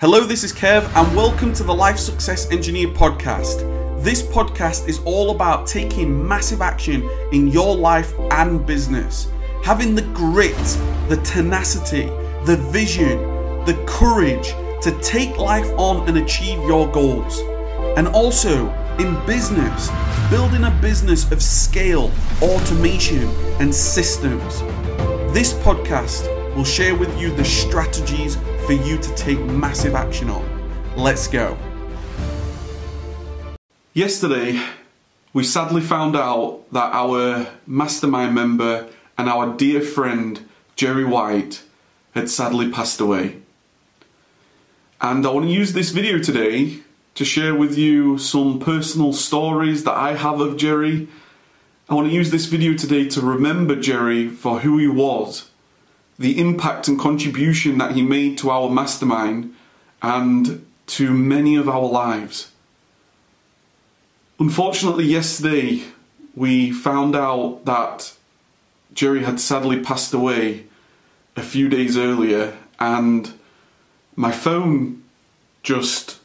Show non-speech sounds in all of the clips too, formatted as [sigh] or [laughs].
Hello, this is Kev, and welcome to the Life Success Engineer podcast. This podcast is all about taking massive action in your life and business, having the grit, the tenacity, the vision, the courage to take life on and achieve your goals. And also, in business, building a business of scale, automation, and systems. This podcast will share with you the strategies for you to take massive action on. Let's go. Yesterday, we sadly found out that our mastermind member and our dear friend Jerry White had sadly passed away. And I want to use this video today to share with you some personal stories that I have of Jerry. I want to use this video today to remember Jerry for who he was, the impact and contribution that he made to our mastermind and to many of our lives. Unfortunately, yesterday we found out that Jerry had sadly passed away a few days earlier, and my phone just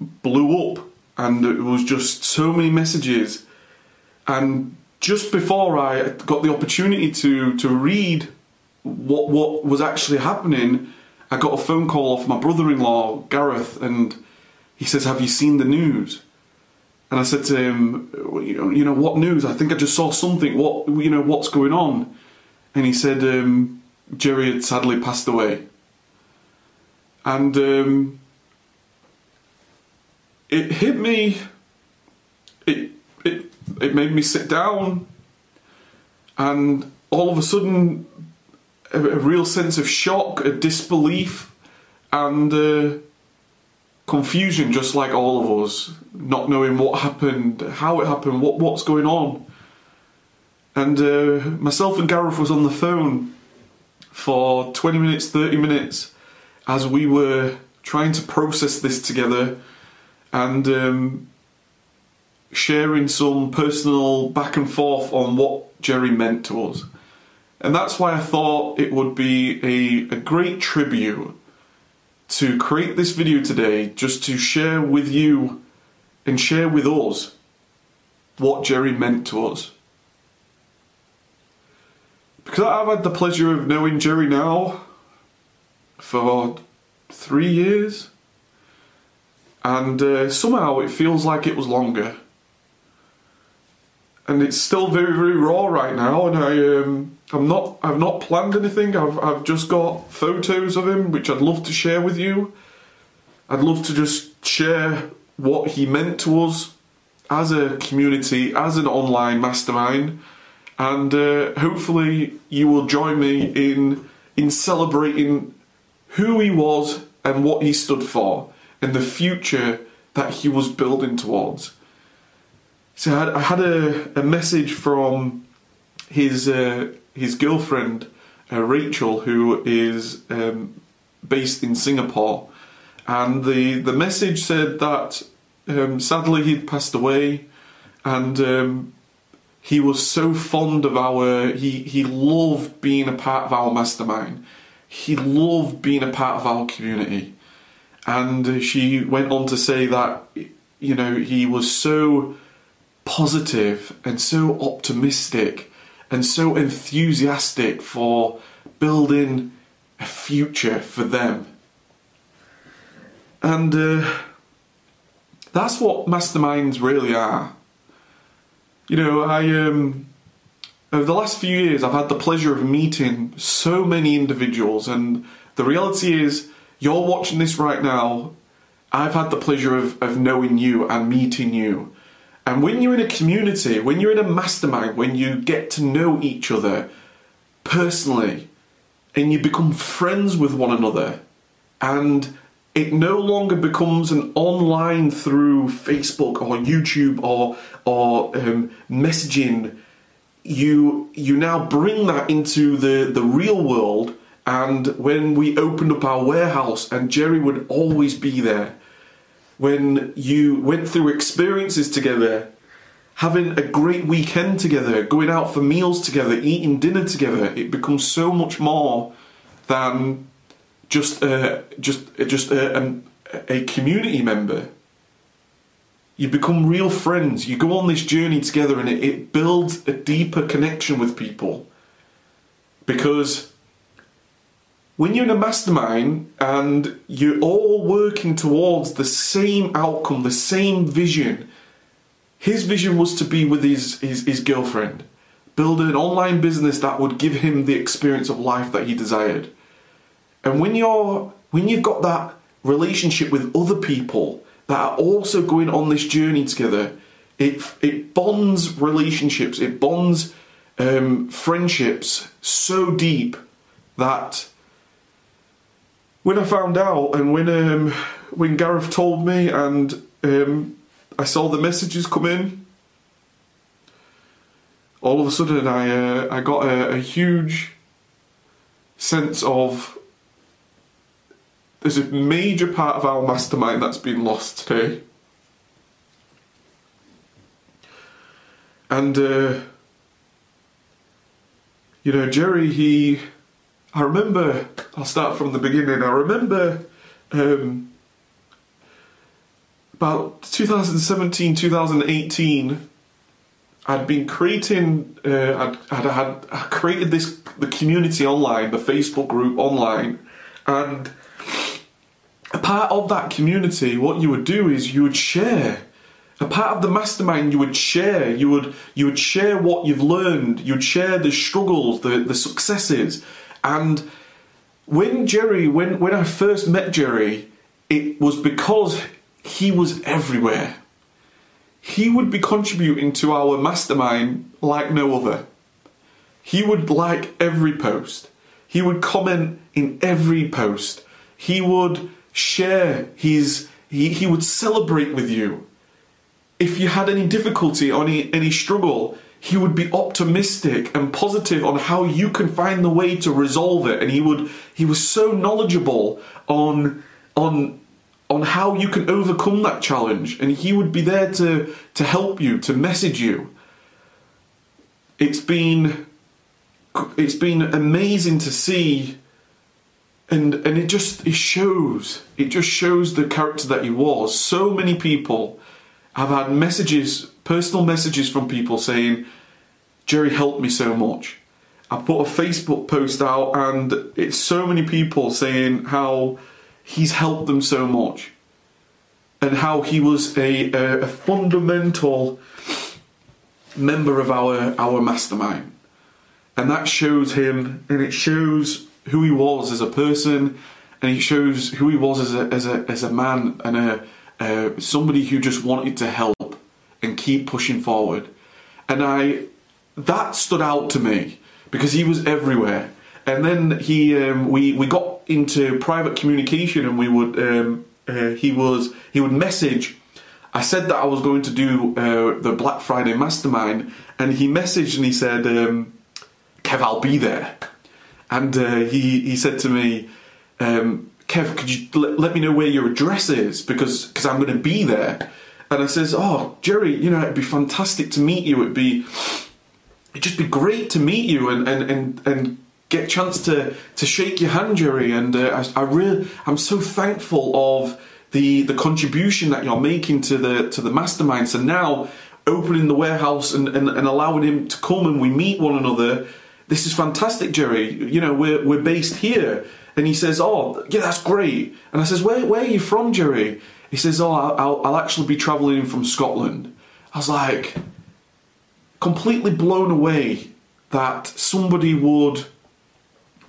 blew up, and it was just so many messages. And just before I got the opportunity to, to read what what was actually happening, I got a phone call off my brother-in-law Gareth, and he says, "Have you seen the news?" And I said to him, you know, what news? I think I just saw something. What, you know, what's going on? And he said, um, Jerry had sadly passed away. And um, it hit me. It it it made me sit down, and all of a sudden, a, a real sense of shock, a disbelief, and. Uh, confusion, just like all of us, not knowing what happened, how it happened, what what's going on. And uh, myself and Gareth was on the phone for 20 minutes, 30 minutes, as we were trying to process this together and um, sharing some personal back and forth on what Jerry meant to us. And that's why I thought it would be a, a great tribute to create this video today just to share with you and share with us what Jerry meant to us. Because I've had the pleasure of knowing Jerry now for three years, and uh, somehow it feels like it was longer. And it's still very, very raw right now, and I um, I'm not I've not planned anything. I've I've just got photos of him which I'd love to share with you. I'd love to just share what he meant to us as a community, as an online mastermind, and uh, hopefully you will join me in in celebrating who he was and what he stood for and the future that he was building towards. So I had, I had a, a message from his uh, his girlfriend uh, Rachel, who is um, based in Singapore, and the the message said that um, sadly he'd passed away, and um, he was so fond of our he he loved being a part of our mastermind. He loved being a part of our community, and she went on to say that you know he was so positive and so optimistic and so enthusiastic for building a future for them. And uh, that's what masterminds really are. You know, I um, over the last few years, I've had the pleasure of meeting so many individuals, and the reality is, you're watching this right now. I've had the pleasure of, of knowing you and meeting you. And when you're in a community, when you're in a mastermind, when you get to know each other personally and you become friends with one another, and it no longer becomes an online through Facebook or YouTube or or um, messaging. You you now bring that into the the real world. And when we opened up our warehouse, and Jerry would always be there, when you went through experiences together, having a great weekend together, going out for meals together, eating dinner together, it becomes so much more than just just just um, a community member. You become real friends. You go on this journey together, and it, it builds a deeper connection with people. Because when you're in a mastermind and you're all working towards the same outcome, the same vision, his vision was to be with his, his, his girlfriend, build an online business that would give him the experience of life that he desired. And when you're when you've got that relationship with other people that are also going on this journey together, it it bonds relationships, it bonds um, friendships so deep that when I found out and when um, when Gareth told me and um, I saw the messages come in, all of a sudden I uh, I got a, a huge sense of there's a major part of our mastermind that's been lost today. And, uh, you know, Jerry, he. I remember, I'll start from the beginning. I remember um, about 2017, 2018, I'd been creating, uh, I'd, I'd, had I created this, the community online, the Facebook group online, and a part of that community, what you would do is you would share. A part of the mastermind you would share. You would you would share what you've learned. You'd share the struggles, the, the successes. And when Jerry, when, when I first met Jerry, it was because he was everywhere. He would be contributing to our mastermind like no other. He would like every post. He would comment in every post. He would share his he, he would celebrate with you if you had any difficulty or any, any struggle he would be optimistic and positive on how you can find the way to resolve it. And he would he was so knowledgeable on on on how you can overcome that challenge. And he would be there to to help you to message you. It's been it's been amazing to see. And and it just it shows. It just shows the character that he was. So many people have had messages personal messages from people saying jerry helped me so much. I put a facebook post out and it's so many people saying how he's helped them so much and how he was a, a, a fundamental member of our our mastermind. And that shows him and it shows who he was as a person, and he shows who he was as a as a as a man and a uh, somebody who just wanted to help and keep pushing forward. And I that stood out to me because he was everywhere. And then he um, we we got into private communication, and we would um, uh, he was he would message. I said that I was going to do uh, the Black Friday Mastermind, and he messaged and he said, um, "Kev, I'll be there." and uh, he he said to me, um, "Kev, could you l- let me know where your address is because because I'm going to be there." And I says, "Oh, Jerry, you know it'd be fantastic to meet you. It'd be it'd just be great to meet you and and and." and get a chance to to shake your hand, Jerry, and uh, I, I really I'm so thankful of the the contribution that you're making to the to the mastermind. So now opening the warehouse and, and, and allowing him to come and we meet one another this is fantastic, Jerry. You know, we're, we're based here. And he says, oh, yeah, that's great. And I says, where, where are you from, Jerry? He says, oh, I'll, I'll actually be travelling from Scotland. I was like, completely blown away that somebody would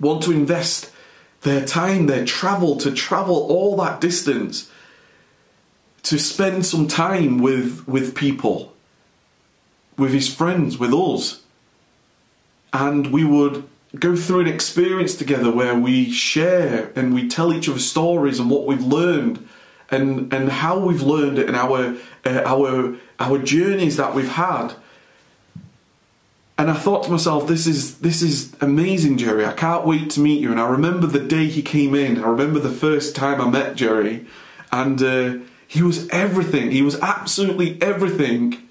want to invest their time, their travel, to travel all that distance, to spend some time with, with people, with his friends, with us and we would go through an experience together where we share and we tell each other stories and what we've learned and and how we've learned it and our uh, our our journeys that we've had. And I thought to myself this is this is amazing Jerry. I can't wait to meet you. And I remember the day he came in. I remember the first time I met Jerry. And uh, he was everything. He was absolutely everything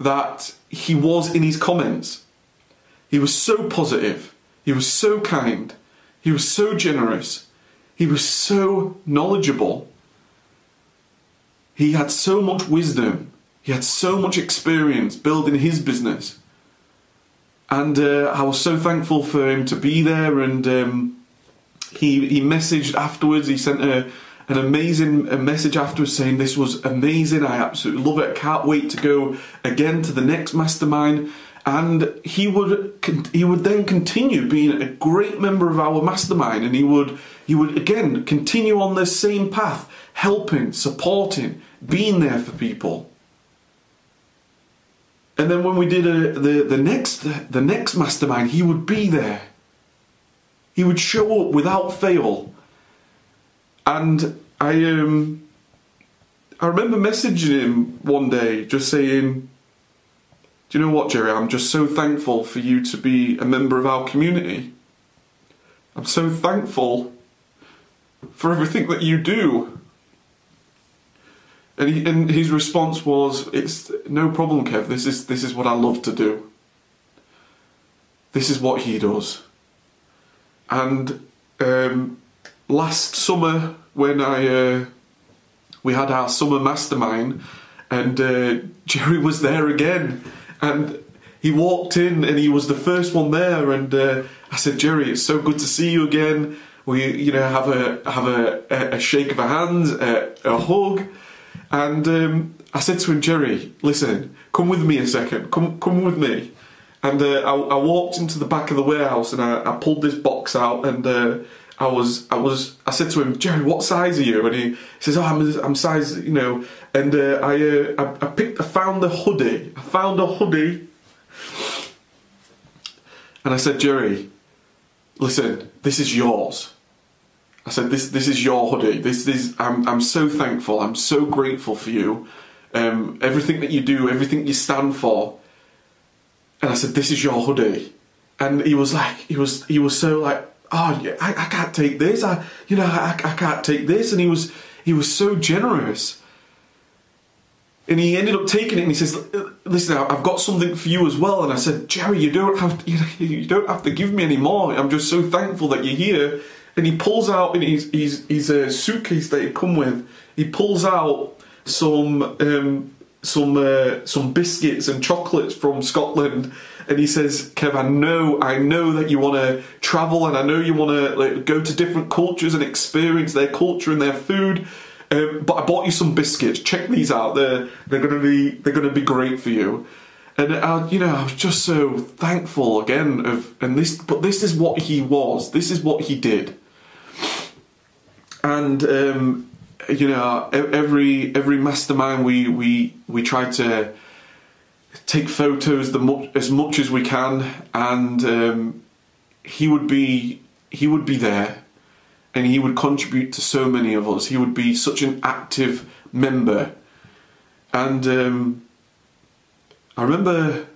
that he was in his comments he was so positive. He was so kind. He was so generous. He was so knowledgeable. He had so much wisdom. He had so much experience building his business. And uh, I was so thankful for him to be there. And um, he, he messaged afterwards, he sent a, an amazing a message afterwards saying, This was amazing. I absolutely love it. I can't wait to go again to the next mastermind and he would he would then continue being a great member of our mastermind and he would he would again continue on the same path helping supporting being there for people. And then when we did a, the the next the next mastermind he would be there. He would show up without fail. And i um i remember messaging him one day just saying you know what, Jerry? I'm just so thankful for you to be a member of our community. I'm so thankful for everything that you do. And, he, and his response was, "It's no problem, Kev. This is this is what I love to do. This is what he does." And um, last summer, when I uh, we had our summer mastermind, and uh, [laughs] Jerry was there again and he walked in and he was the first one there. And uh, I said Jerry it's so good to see you again. We you know have a have a, a shake of a hand a, a hug. And um, I said to him Jerry listen come with me a second. Come come with me. And uh, I, I, walked into the back of the warehouse and I, I pulled this box out and uh, I was I was I said to him Jerry what size are you? And he says oh I'm, I'm size you know. And uh, I, uh, I, I I found the hoodie. I found a hoodie, and I said, Jerry, listen, this is yours. I said, this this is your hoodie. This is I'm I'm so thankful. I'm so grateful for you. Um, everything that you do, everything you stand for. And I said, this is your hoodie. And he was like, he was he was so like, oh, I, I can't take this. I you know I, I can't take this. And he was he was so generous. And he ended up taking it and he says, "Listen, I've got something for you as well." And I said, "Jerry, you don't have to, [laughs] you don't have to give me any more. I'm just so thankful that you're here." And he pulls out in his his, his uh, suitcase that he'd come with. He pulls out some um, some uh, some biscuits and chocolates from Scotland, and he says, "Kev, I know I know that you want to travel, and I know you want to like, go to different cultures and experience their culture and their food." Um, but I bought you some biscuits. Check these out. They're they're gonna be they're gonna be great for you. And I, you know, I was just so thankful again of and this. But this is what he was. This is what he did. And um, you know, every every mastermind we we we try to take photos the much, as much as we can, and um, he would be he would be there and he would contribute to so many of us. He would be such an active member. And um, I remember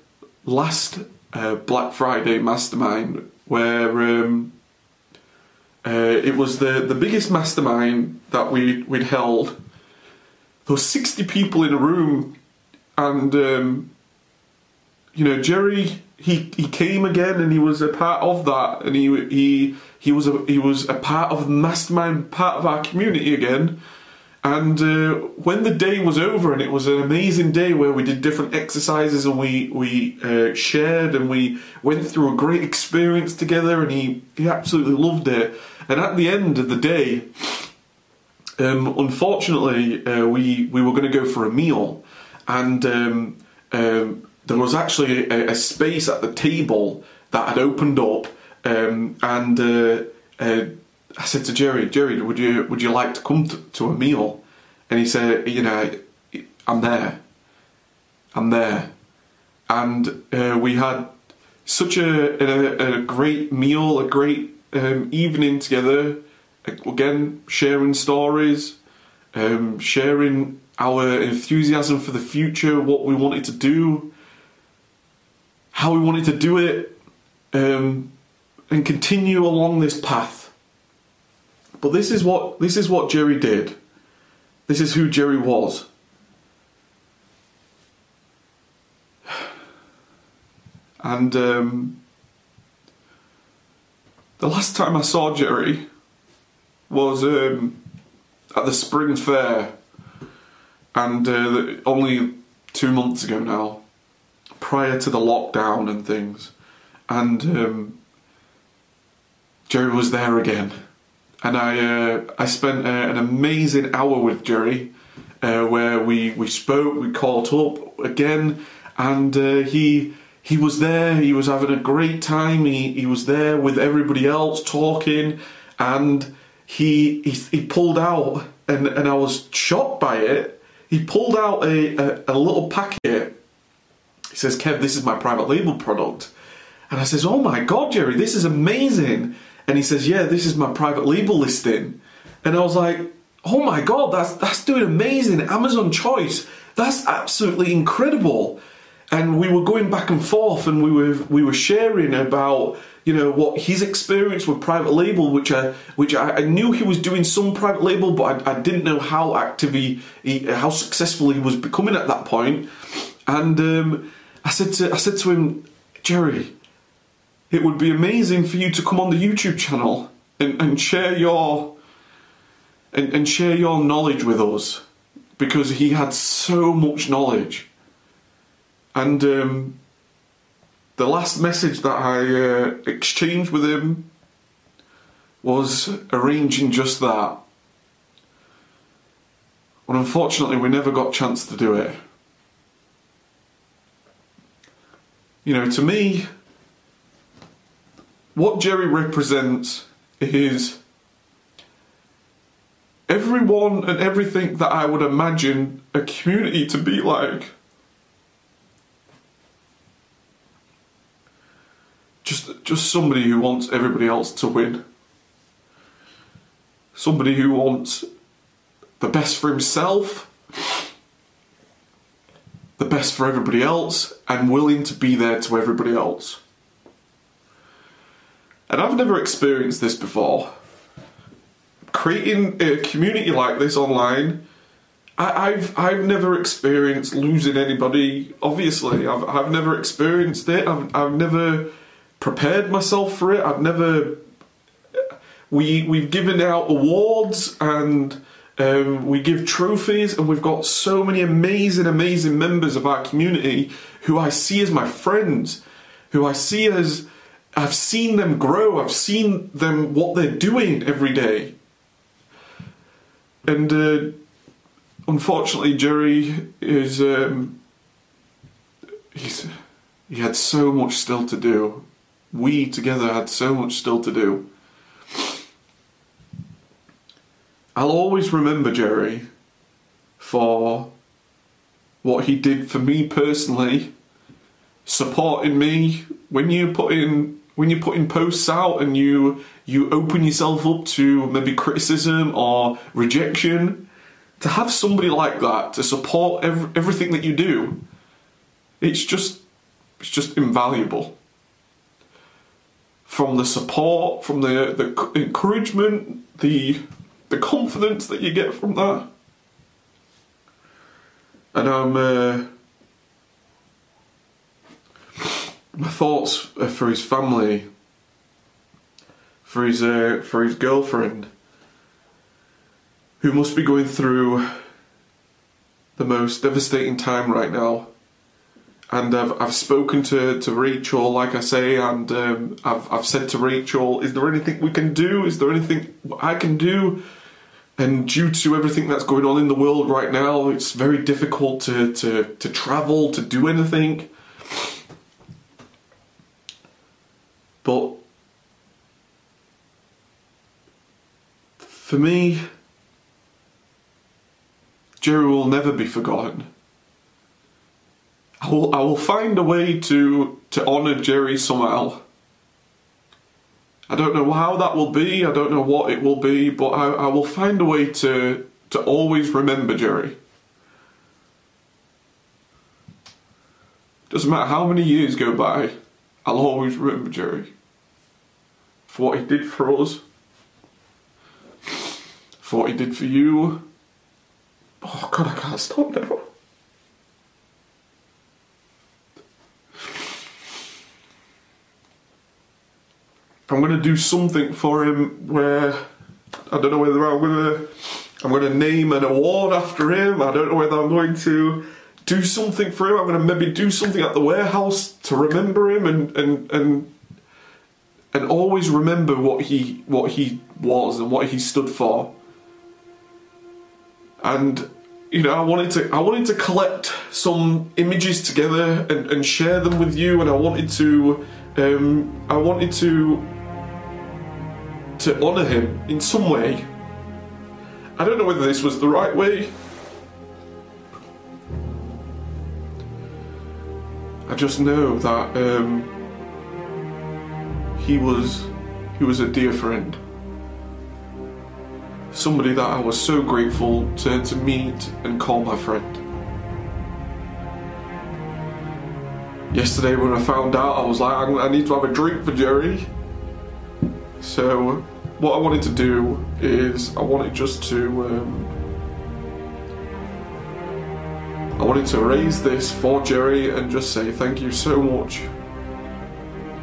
last uh, Black Friday mastermind where um, uh, it was the, the biggest mastermind that we, we'd held. There were 60 people in a room, and um, you know, Jerry he he came again and he was a part of that and he he he was a he was a part of mastermind part of our community again. And uh, when the day was over and it was an amazing day where we did different exercises and we we uh, shared and we went through a great experience together and he he absolutely loved it. And at the end of the day um, unfortunately uh, we we were going to go for a meal and um, um, there was actually a, a, space at the table that had opened up, um, and uh, uh, I said to Jerry, Jerry, would you would you like to come to, to, a meal? And he said, you know, I'm there, I'm there, and uh, we had such a, a, a, great meal, a great um, evening together. Again, sharing stories, um, sharing our enthusiasm for the future, what we wanted to do, how we wanted to do it, um, and continue along this path. But this is what this is what Jerry did. This is who Jerry was. [sighs] And um, the last time I saw Jerry, was um, at the spring fair, and uh, only two months ago now, prior to the lockdown and things, and um, Jerry was there again, and I uh, I spent uh, an amazing hour with Jerry, uh, where we we spoke, we caught up again, and uh, he he was there. He was having a great time. He he was there with everybody else talking, and he he, he pulled out, and and I was shocked by it. He pulled out a, a, a little packet. Says, "Kev, this is my private label product." And I says, "Oh my god, Jerry, this is amazing!" And he says, "Yeah, this is my private label listing." And I was like, "Oh my god, that's that's doing amazing! Amazon Choice, that's absolutely incredible!" And we were going back and forth, and we were we were sharing about you know what his experience with private label, which I which I, I knew he was doing some private label, but I, I didn't know how active he, he how successful he was becoming at that point. And um, I said to I said to him, Jerry, it would be amazing for you to come on the YouTube channel and, and share your and, and share your knowledge with us because he had so much knowledge. And um, the last message that I uh, exchanged with him was arranging just that. But unfortunately, we never got a chance to do it. You know, to me, what Jerry represents is everyone and everything that I would imagine a community to be like. Just, just somebody who wants everybody else to win. Somebody who wants the best for himself, the best for everybody else, and willing to be there to everybody else. And I've never experienced this before. Creating a community like this online, I, I've I've never experienced losing anybody. Obviously, I've I've never experienced it. I've I've never prepared myself for it. I've never. We we've given out awards and um, we give trophies, and we've got so many amazing, amazing members of our community who I see as my friends, who I see as I've seen them grow. I've seen them what they're doing every day. And uh, unfortunately, Jerry is um, he's he had so much still to do. We together had so much still to do. I'll always remember Jerry for what he did for me personally, supporting me. When you put in when you put in posts out and you you open yourself up to maybe criticism or rejection to have somebody like that to support ev- everything that you do it's just it's just invaluable. From the support from the the encouragement the the confidence that you get from that and I'm uh, my thoughts are for his family, for his uh, for his girlfriend, who must be going through the most devastating time right now. And I've I've spoken to, to Rachel, like I say, and um, I've I've said to Rachel, is there anything we can do? Is there anything I can do? And due to everything that's going on in the world right now, it's very difficult to, to, to travel, to do anything. But for me, Jerry will never be forgotten. I will, I will find a way to, to honour Jerry somehow. I don't know how that will be, I don't know what it will be, but I, I will find a way to, to always remember Jerry. Doesn't matter how many years go by, I'll always remember Jerry for what he did for us, for what he did for you. Oh god, I can't stop now. I'm to do something for him where I don't know whether I'm gonna I'm gonna name an award after him. I don't know whether I'm going to do something for him. I'm gonna maybe do something at the warehouse to remember him and and and and always remember what he what he was and what he stood for. And you know, I wanted to I wanted to collect some images together and, and share them with you, and I wanted to um, I wanted to to honour him in some way. I don't know whether this was the right way. I just know that um, he was he was a dear friend. Somebody that I was so grateful to, to meet and call my friend. Yesterday when I found out, I was like, I need to have a drink for Jerry. So what I wanted to do is I wanted just to um, I wanted to raise this for Jerry and just say thank you so much.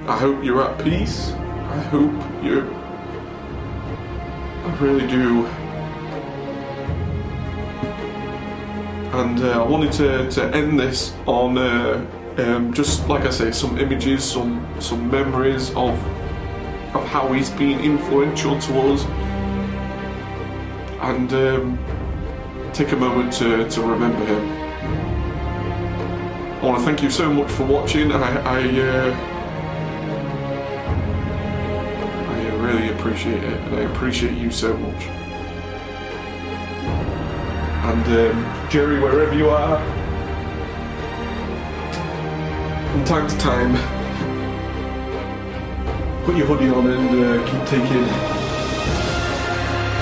I hope you're at peace. I hope you I really do. And uh, I wanted to, to end this on uh, um, just like I say, some images, some some memories of of how he's been influential to us, and um, take a moment to, to remember him. I want to thank you so much for watching. I I, uh, I really appreciate it, and I appreciate you so much. And um, Jerry, wherever you are, from time to time, put your hoodie on and uh, keep taking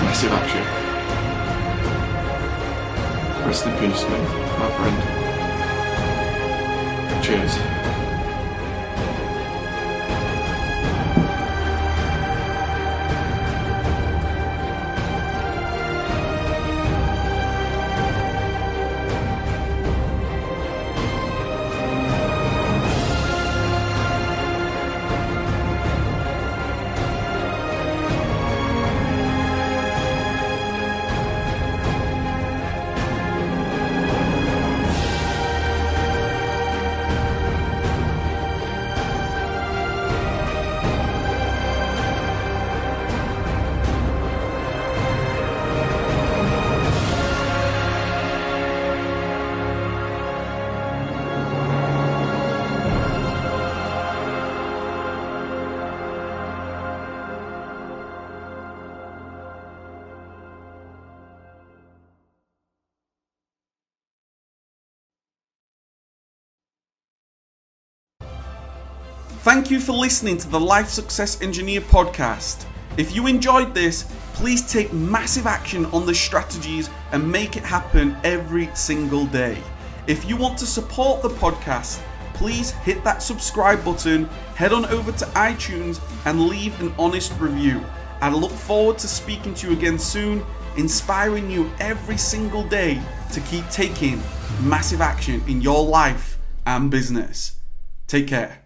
massive action. Rest in peace, mate, my friend. Cheers. Thank you for listening to the Life Success Engineer podcast. If you enjoyed this, please take massive action on the strategies and make it happen every single day. If you want to support the podcast, please hit that subscribe button, head on over to iTunes, and leave an honest review. I look forward to speaking to you again soon, inspiring you every single day to keep taking massive action in your life and business. Take care.